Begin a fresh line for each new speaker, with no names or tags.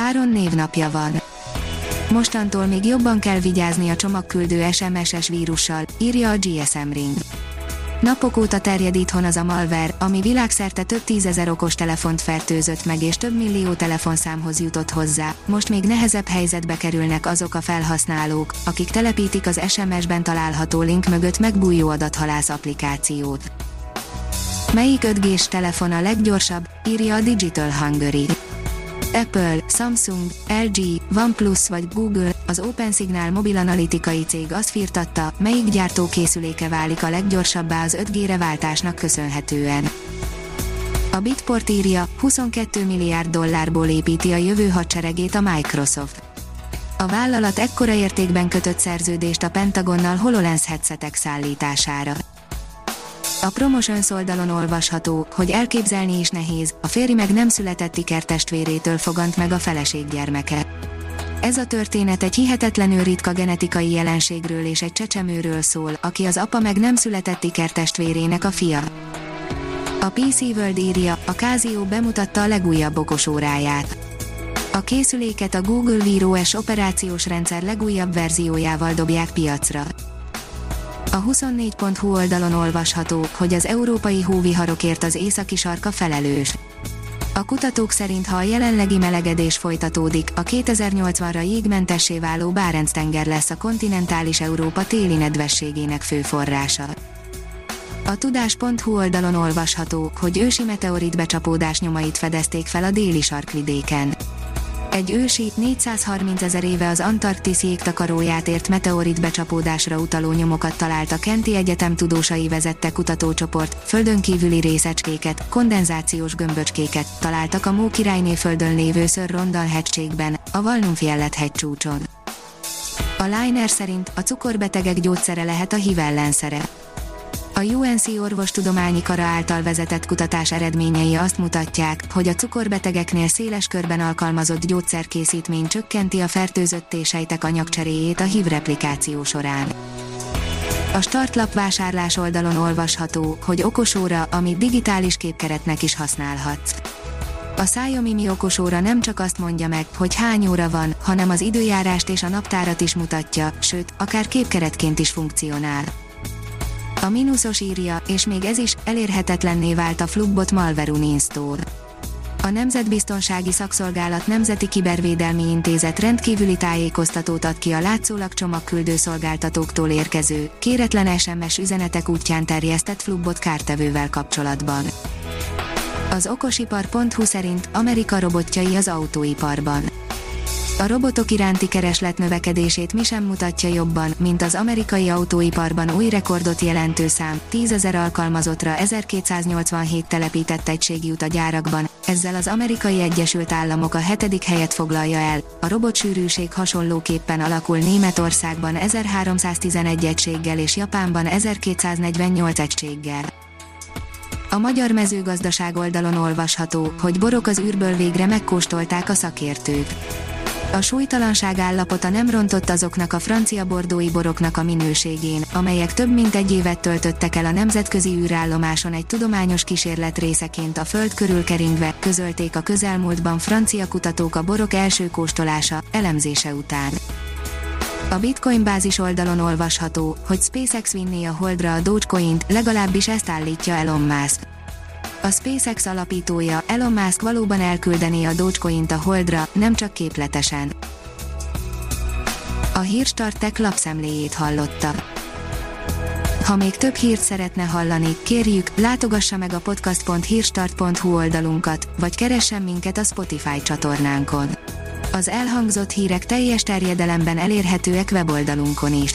Áron névnapja van. Mostantól még jobban kell vigyázni a csomagküldő SMS-es vírussal, írja a GSM Ring. Napok óta terjed itthon az a malware, ami világszerte több tízezer okos telefont fertőzött meg és több millió telefonszámhoz jutott hozzá. Most még nehezebb helyzetbe kerülnek azok a felhasználók, akik telepítik az SMS-ben található link mögött megbújó adathalász applikációt. Melyik 5G-s telefon a leggyorsabb, írja a Digital Hungary. Apple, Samsung, LG, OnePlus vagy Google, az OpenSignal mobil analitikai cég azt firtatta, melyik gyártókészüléke válik a leggyorsabbá az 5G-re váltásnak köszönhetően. A Bitport írja, 22 milliárd dollárból építi a jövő hadseregét a Microsoft. A vállalat ekkora értékben kötött szerződést a Pentagonnal HoloLens headsetek szállítására. A Promotions oldalon olvasható, hogy elképzelni is nehéz, a férj meg nem született ikertestvérétől fogant meg a feleség gyermeke. Ez a történet egy hihetetlenül ritka genetikai jelenségről és egy csecsemőről szól, aki az apa meg nem született ikertestvérének a fia. A PC World írja, a Casio bemutatta a legújabb okos óráját. A készüléket a Google Wear OS operációs rendszer legújabb verziójával dobják piacra. A 24.hu oldalon olvasható, hogy az európai hóviharokért az északi sarka felelős. A kutatók szerint, ha a jelenlegi melegedés folytatódik, a 2080-ra jégmentessé váló Bárenc-tenger lesz a kontinentális Európa téli nedvességének fő forrása. A tudás.hu oldalon olvasható, hogy ősi meteorit becsapódás nyomait fedezték fel a déli sarkvidéken. Egy ősi, 430 ezer éve az Antarktisz jégtakaróját ért meteorit becsapódásra utaló nyomokat talált a Kenti Egyetem tudósai vezette kutatócsoport, földön kívüli részecskéket, kondenzációs gömböcskéket találtak a Mókirályné földön lévő Sir Rondal hegységben, a Valnumfjellet hegycsúcson. A Liner szerint a cukorbetegek gyógyszere lehet a HIV ellenszere a UNC orvostudományi kara által vezetett kutatás eredményei azt mutatják, hogy a cukorbetegeknél széles körben alkalmazott gyógyszerkészítmény csökkenti a fertőzött sejtek anyagcseréjét a HIV replikáció során. A startlap vásárlás oldalon olvasható, hogy okosóra, amit digitális képkeretnek is használhatsz. A Xiaomi Mi okosóra nem csak azt mondja meg, hogy hány óra van, hanem az időjárást és a naptárat is mutatja, sőt, akár képkeretként is funkcionál. A mínuszos írja, és még ez is, elérhetetlenné vált a Flugbot Malware Uninstall. A Nemzetbiztonsági Szakszolgálat Nemzeti Kibervédelmi Intézet rendkívüli tájékoztatót ad ki a látszólag csomagküldő szolgáltatóktól érkező, kéretlen SMS üzenetek útján terjesztett Flugbot kártevővel kapcsolatban. Az okosipar.hu szerint Amerika robotjai az autóiparban a robotok iránti kereslet növekedését mi sem mutatja jobban, mint az amerikai autóiparban új rekordot jelentő szám, 10 ezer alkalmazottra 1287 telepített egység jut a gyárakban, ezzel az amerikai Egyesült Államok a hetedik helyet foglalja el, a robotsűrűség hasonlóképpen alakul Németországban 1311 egységgel és Japánban 1248 egységgel. A magyar mezőgazdaság oldalon olvasható, hogy borok az űrből végre megkóstolták a szakértők a súlytalanság állapota nem rontott azoknak a francia bordói boroknak a minőségén, amelyek több mint egy évet töltöttek el a nemzetközi űrállomáson egy tudományos kísérlet részeként a föld körül keringve, közölték a közelmúltban francia kutatók a borok első kóstolása, elemzése után. A Bitcoin bázis oldalon olvasható, hogy SpaceX vinné a Holdra a Dogecoin-t, legalábbis ezt állítja Elon Musk. A SpaceX alapítója Elon Musk valóban elküldeni a Dogecoin-t a Holdra, nem csak képletesen. A Hírstartek lapszemléjét hallotta. Ha még több hírt szeretne hallani, kérjük, látogassa meg a podcast.hírstart.hu oldalunkat, vagy keressen minket a Spotify csatornánkon. Az elhangzott hírek teljes terjedelemben elérhetőek weboldalunkon is.